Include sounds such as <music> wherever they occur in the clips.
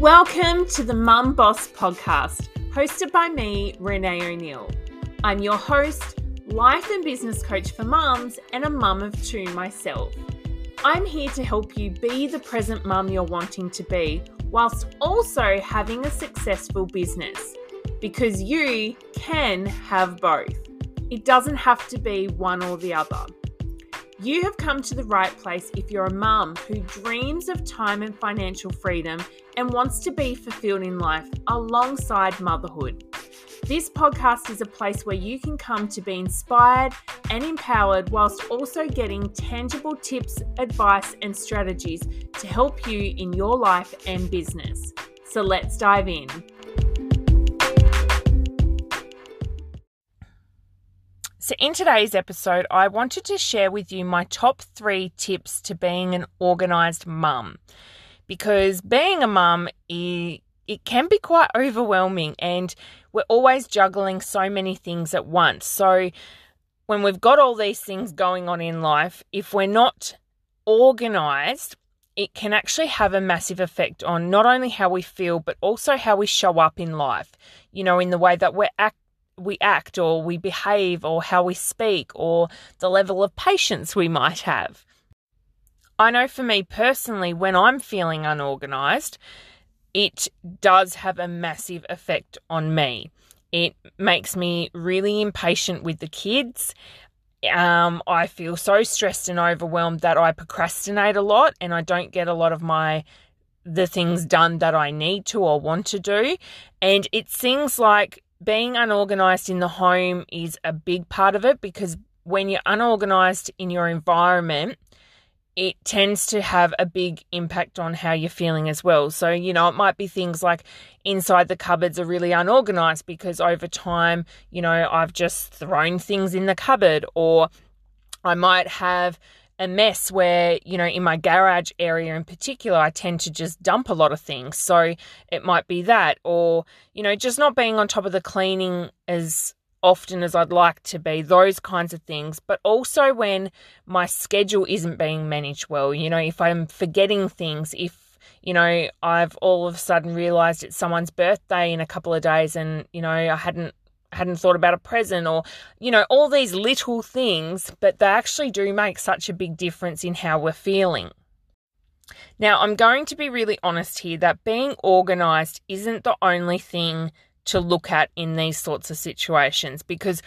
Welcome to the Mum Boss podcast, hosted by me, Renae O'Neill. I'm your host, life and business coach for mums, and a mum of two myself. I'm here to help you be the present mum you're wanting to be, whilst also having a successful business. Because you can have both. It doesn't have to be one or the other. You have come to the right place if you're a mum who dreams of time and financial freedom and wants to be fulfilled in life alongside motherhood. This podcast is a place where you can come to be inspired and empowered whilst also getting tangible tips, advice, and strategies to help you in your life and business. So let's dive in. So, in today's episode, I wanted to share with you my top three tips to being an organized mum. Because being a mum, it, it can be quite overwhelming, and we're always juggling so many things at once. So, when we've got all these things going on in life, if we're not organized, it can actually have a massive effect on not only how we feel, but also how we show up in life. You know, in the way that we're act we act or we behave or how we speak or the level of patience we might have. I know for me personally, when I'm feeling unorganized, it does have a massive effect on me. It makes me really impatient with the kids. Um, I feel so stressed and overwhelmed that I procrastinate a lot and I don't get a lot of my the things done that I need to or want to do. And it seems like being unorganized in the home is a big part of it because when you're unorganized in your environment, it tends to have a big impact on how you're feeling as well. So, you know, it might be things like inside the cupboards are really unorganized because over time, you know, I've just thrown things in the cupboard, or I might have a mess where, you know, in my garage area in particular, I tend to just dump a lot of things. So it might be that, or, you know, just not being on top of the cleaning as often as I'd like to be, those kinds of things. But also when my schedule isn't being managed well, you know, if I'm forgetting things, if, you know, I've all of a sudden realized it's someone's birthday in a couple of days and, you know, I hadn't hadn't thought about a present or you know all these little things but they actually do make such a big difference in how we're feeling. Now i'm going to be really honest here that being organized isn't the only thing to look at in these sorts of situations because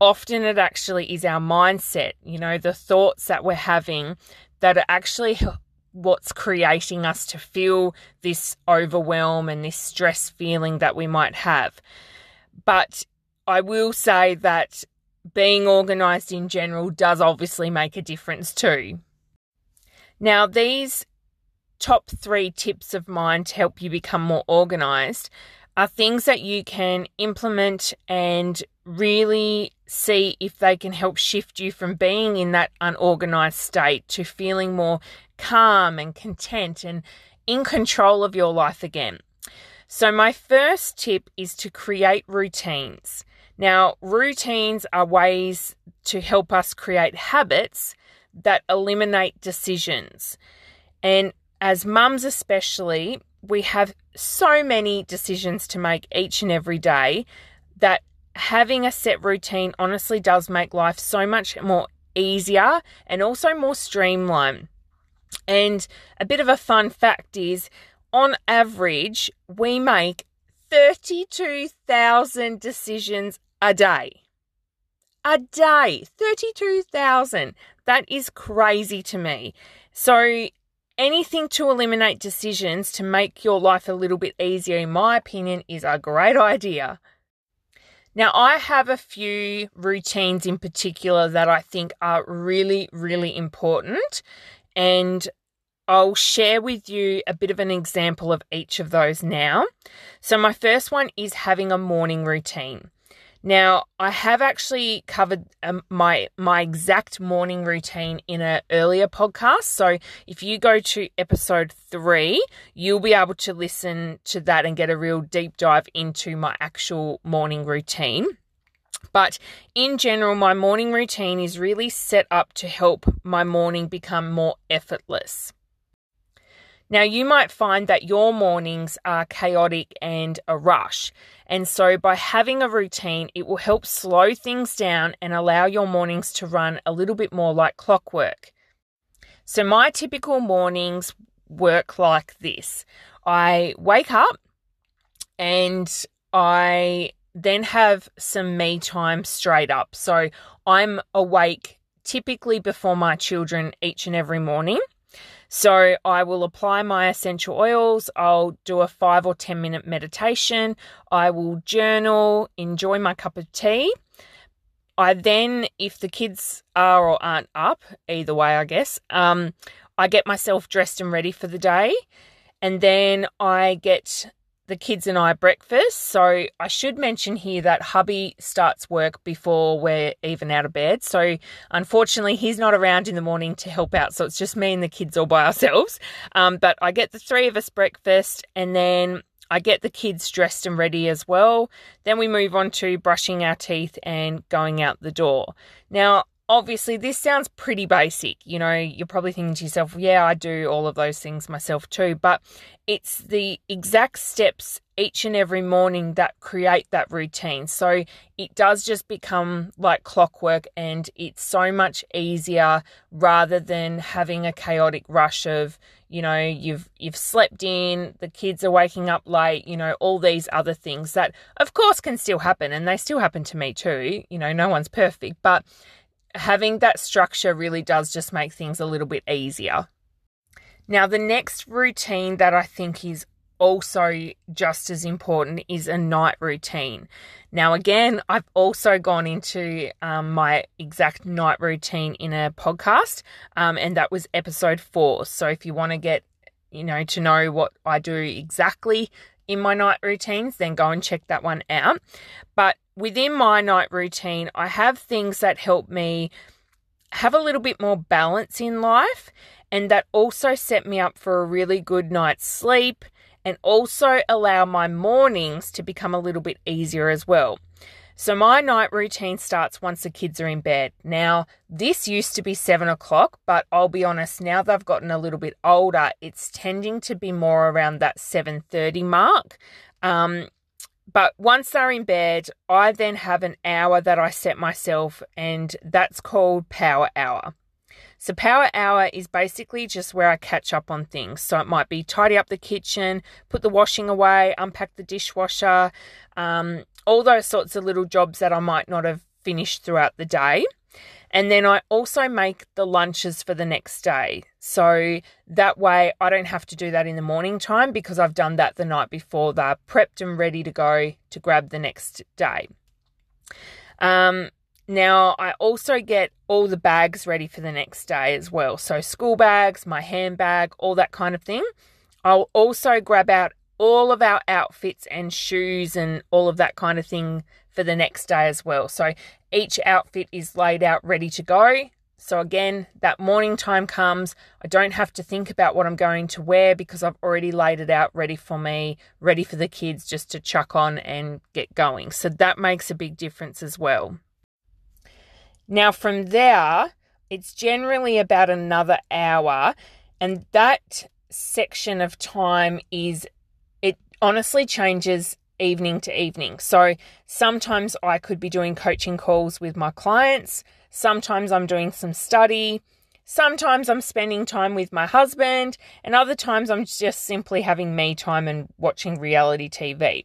often it actually is our mindset you know the thoughts that we're having that are actually what's creating us to feel this overwhelm and this stress feeling that we might have. But I will say that being organised in general does obviously make a difference too. Now, these top three tips of mine to help you become more organised are things that you can implement and really see if they can help shift you from being in that unorganized state to feeling more calm and content and in control of your life again. So, my first tip is to create routines. Now, routines are ways to help us create habits that eliminate decisions. And as mums, especially, we have so many decisions to make each and every day that having a set routine honestly does make life so much more easier and also more streamlined. And a bit of a fun fact is on average, we make 32,000 decisions a day. A day, 32,000. That is crazy to me. So, anything to eliminate decisions to make your life a little bit easier, in my opinion, is a great idea. Now, I have a few routines in particular that I think are really, really important. And I'll share with you a bit of an example of each of those now. So, my first one is having a morning routine. Now, I have actually covered um, my my exact morning routine in an earlier podcast. So, if you go to episode 3, you'll be able to listen to that and get a real deep dive into my actual morning routine. But in general, my morning routine is really set up to help my morning become more effortless. Now, you might find that your mornings are chaotic and a rush. And so, by having a routine, it will help slow things down and allow your mornings to run a little bit more like clockwork. So, my typical mornings work like this I wake up and I then have some me time straight up. So, I'm awake typically before my children each and every morning. So I will apply my essential oils. I'll do a five or 10 minute meditation. I will journal, enjoy my cup of tea. I then, if the kids are or aren't up, either way, I guess, um, I get myself dressed and ready for the day. And then I get the kids and I breakfast. So I should mention here that hubby starts work before we're even out of bed. So unfortunately, he's not around in the morning to help out. So it's just me and the kids all by <laughs> ourselves. Um, but I get the three of us breakfast and then I get the kids dressed and ready as well. Then we move on to brushing our teeth and going out the door. Now, obviously this sounds pretty basic. You know, you're probably thinking to yourself, yeah, I do all of those things myself too. But it's the exact steps each and every morning that create that routine. So it does just become like clockwork and it's so much easier rather than having a chaotic rush of, you know, you've you've slept in, the kids are waking up late, you know, all these other things that of course can still happen and they still happen to me too. You know, no one's perfect, but having that structure really does just make things a little bit easier. Now, the next routine that I think is also just as important is a night routine. Now, again, I've also gone into um, my exact night routine in a podcast, um, and that was episode four. So, if you want to get, you know, to know what I do exactly in my night routines, then go and check that one out. But within my night routine, I have things that help me have a little bit more balance in life and that also set me up for a really good night's sleep and also allow my mornings to become a little bit easier as well. So, my night routine starts once the kids are in bed. Now, this used to be seven o'clock, but I'll be honest, now they've gotten a little bit older, it's tending to be more around that 7:30 mark. Um, but once they're in bed, I then have an hour that I set myself, and that's called Power Hour. So, Power Hour is basically just where I catch up on things. So, it might be tidy up the kitchen, put the washing away, unpack the dishwasher, um, all those sorts of little jobs that I might not have finished throughout the day. And then I also make the lunches for the next day. So that way I don't have to do that in the morning time because I've done that the night before. They're prepped and ready to go to grab the next day. Um, now, I also get all the bags ready for the next day as well. So, school bags, my handbag, all that kind of thing. I'll also grab out all of our outfits and shoes and all of that kind of thing for the next day as well. So each outfit is laid out ready to go. So again, that morning time comes. I don't have to think about what I'm going to wear because I've already laid it out ready for me, ready for the kids just to chuck on and get going. So that makes a big difference as well. Now, from there, it's generally about another hour, and that section of time is honestly changes evening to evening. So sometimes I could be doing coaching calls with my clients, sometimes I'm doing some study, sometimes I'm spending time with my husband, and other times I'm just simply having me time and watching reality TV.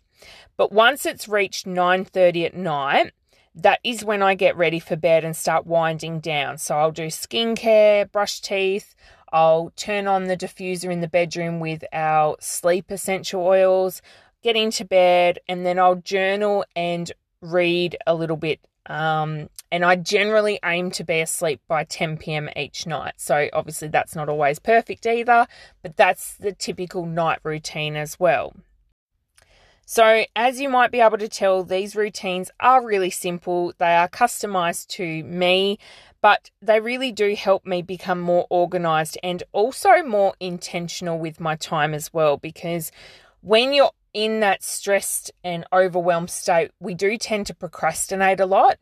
But once it's reached 9:30 at night, that is when I get ready for bed and start winding down. So I'll do skincare, brush teeth, I'll turn on the diffuser in the bedroom with our sleep essential oils get into bed, and then I'll journal and read a little bit. Um, and I generally aim to be asleep by 10 p.m. each night. So obviously that's not always perfect either, but that's the typical night routine as well. So, as you might be able to tell, these routines are really simple. They are customized to me, but they really do help me become more organized and also more intentional with my time as well. Because when you're in that stressed and overwhelmed state, we do tend to procrastinate a lot.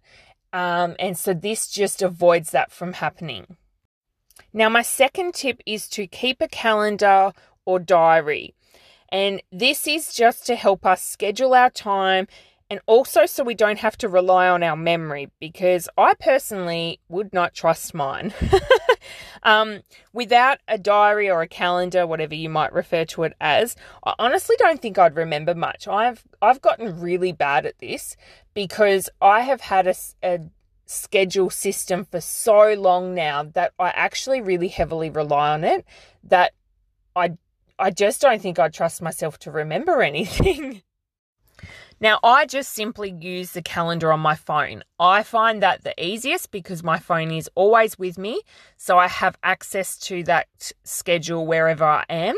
Um, and so this just avoids that from happening. Now, my second tip is to keep a calendar or diary. And this is just to help us schedule our time and also so we don't have to rely on our memory because I personally would not trust mine. <laughs> um, without a diary or a calendar, whatever you might refer to it as, I honestly don't think I'd remember much. I've I've gotten really bad at this because I have had a, a schedule system for so long now that I actually really heavily rely on it that I I just don't think I trust myself to remember <laughs> anything. Now, I just simply use the calendar on my phone. I find that the easiest because my phone is always with me, so I have access to that schedule wherever I am.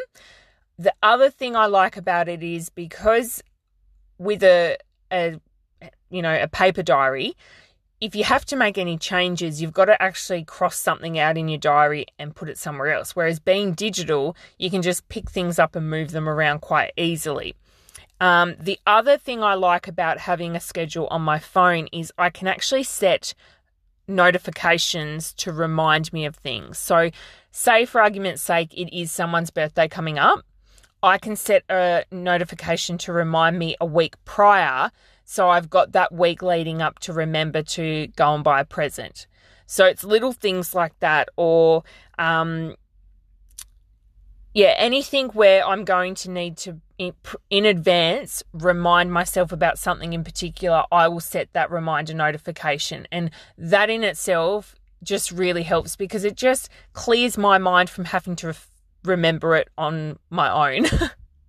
The other thing I like about it is because with a, a you know, a paper diary, if you have to make any changes, you've got to actually cross something out in your diary and put it somewhere else. Whereas being digital, you can just pick things up and move them around quite easily. Um, the other thing I like about having a schedule on my phone is I can actually set notifications to remind me of things. So, say for argument's sake, it is someone's birthday coming up, I can set a notification to remind me a week prior. So, I've got that week leading up to remember to go and buy a present. So, it's little things like that, or um, yeah, anything where I'm going to need to in advance remind myself about something in particular, I will set that reminder notification. And that in itself just really helps because it just clears my mind from having to remember it on my own.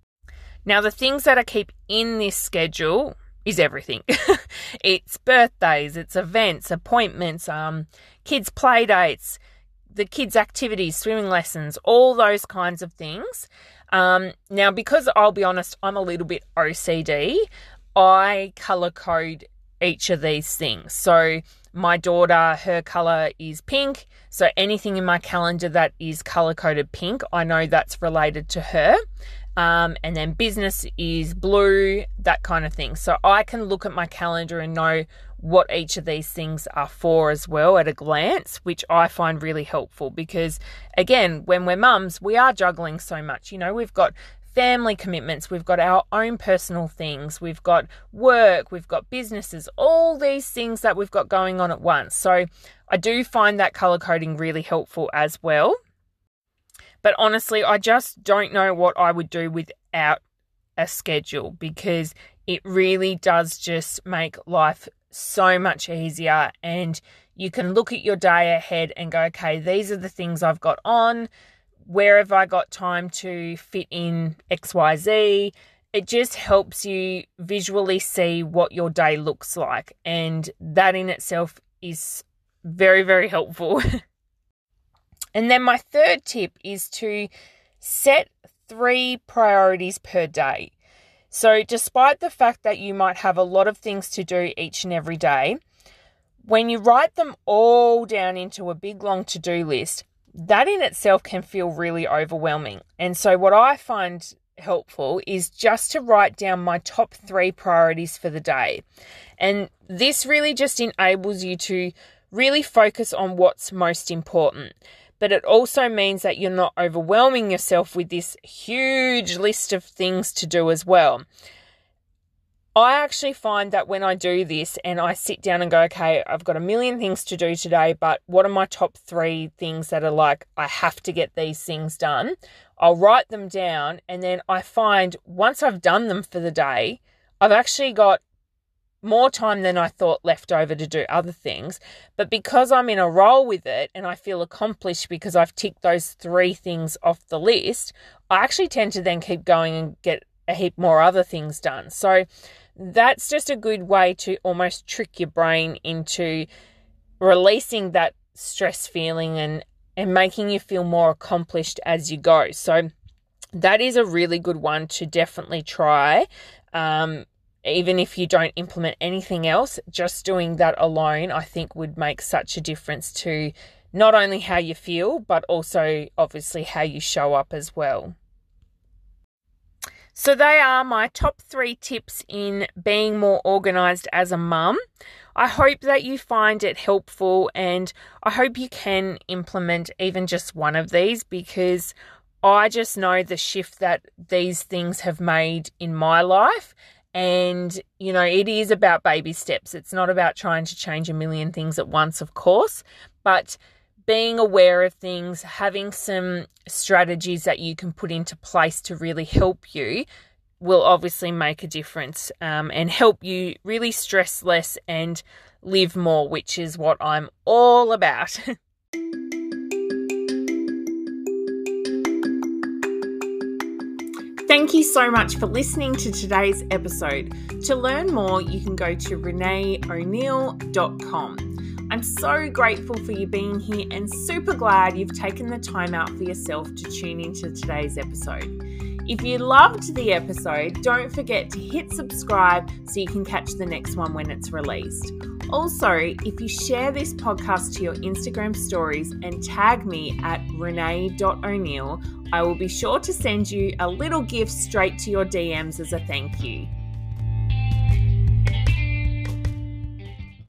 <laughs> now, the things that I keep in this schedule is everything. <laughs> it's birthdays, it's events, appointments, um, kids' play dates, the kids' activities, swimming lessons, all those kinds of things. Um, now, because I'll be honest, I'm a little bit OCD, I color code each of these things. So, my daughter, her color is pink. So, anything in my calendar that is color coded pink, I know that's related to her. Um, and then business is blue, that kind of thing. So, I can look at my calendar and know what each of these things are for as well at a glance, which I find really helpful because, again, when we're mums, we are juggling so much. You know, we've got family commitments, we've got our own personal things, we've got work, we've got businesses, all these things that we've got going on at once. So I do find that color coding really helpful as well. But honestly, I just don't know what I would do without a schedule because it really does just make life so much easier. And you can look at your day ahead and go, okay, these are the things I've got on. Where have I got time to fit in XYZ? It just helps you visually see what your day looks like. And that in itself is very, very helpful. <laughs> and then my third tip is to set three priorities per day. So, despite the fact that you might have a lot of things to do each and every day, when you write them all down into a big long to do list, that in itself can feel really overwhelming. And so, what I find helpful is just to write down my top three priorities for the day. And this really just enables you to really focus on what's most important but it also means that you're not overwhelming yourself with this huge list of things to do as well. I actually find that when I do this and I sit down and go, okay, I've got a million things to do today, but what are my top three things that are like, I have to get these things done? I'll write them down and then I find once I've done them for the day, I've actually got more time than I thought left over to do other things. But because I'm in a role with it and I feel accomplished because I've ticked those three things off the list, I actually tend to then keep going and get a heap more other things done. So that's just a good way to almost trick your brain into releasing that stress feeling and and making you feel more accomplished as you go. So that is a really good one to definitely try. Um, even if you don't implement anything else, just doing that alone, I think would make such a difference to not only how you feel, but also obviously how you show up as well. So, they are my top three tips in being more organized as a mum. I hope that you find it helpful and I hope you can implement even just one of these because I just know the shift that these things have made in my life. And, you know, it is about baby steps. It's not about trying to change a million things at once, of course, but being aware of things, having some strategies that you can put into place to really help you will obviously make a difference um, and help you really stress less and live more, which is what I'm all about. <laughs> Thank you so much for listening to today's episode. To learn more, you can go to renaeo'neill.com. I'm so grateful for you being here and super glad you've taken the time out for yourself to tune into today's episode. If you loved the episode, don't forget to hit subscribe so you can catch the next one when it's released. Also, if you share this podcast to your Instagram stories and tag me at renae.o'neill, I will be sure to send you a little gift straight to your DMs as a thank you.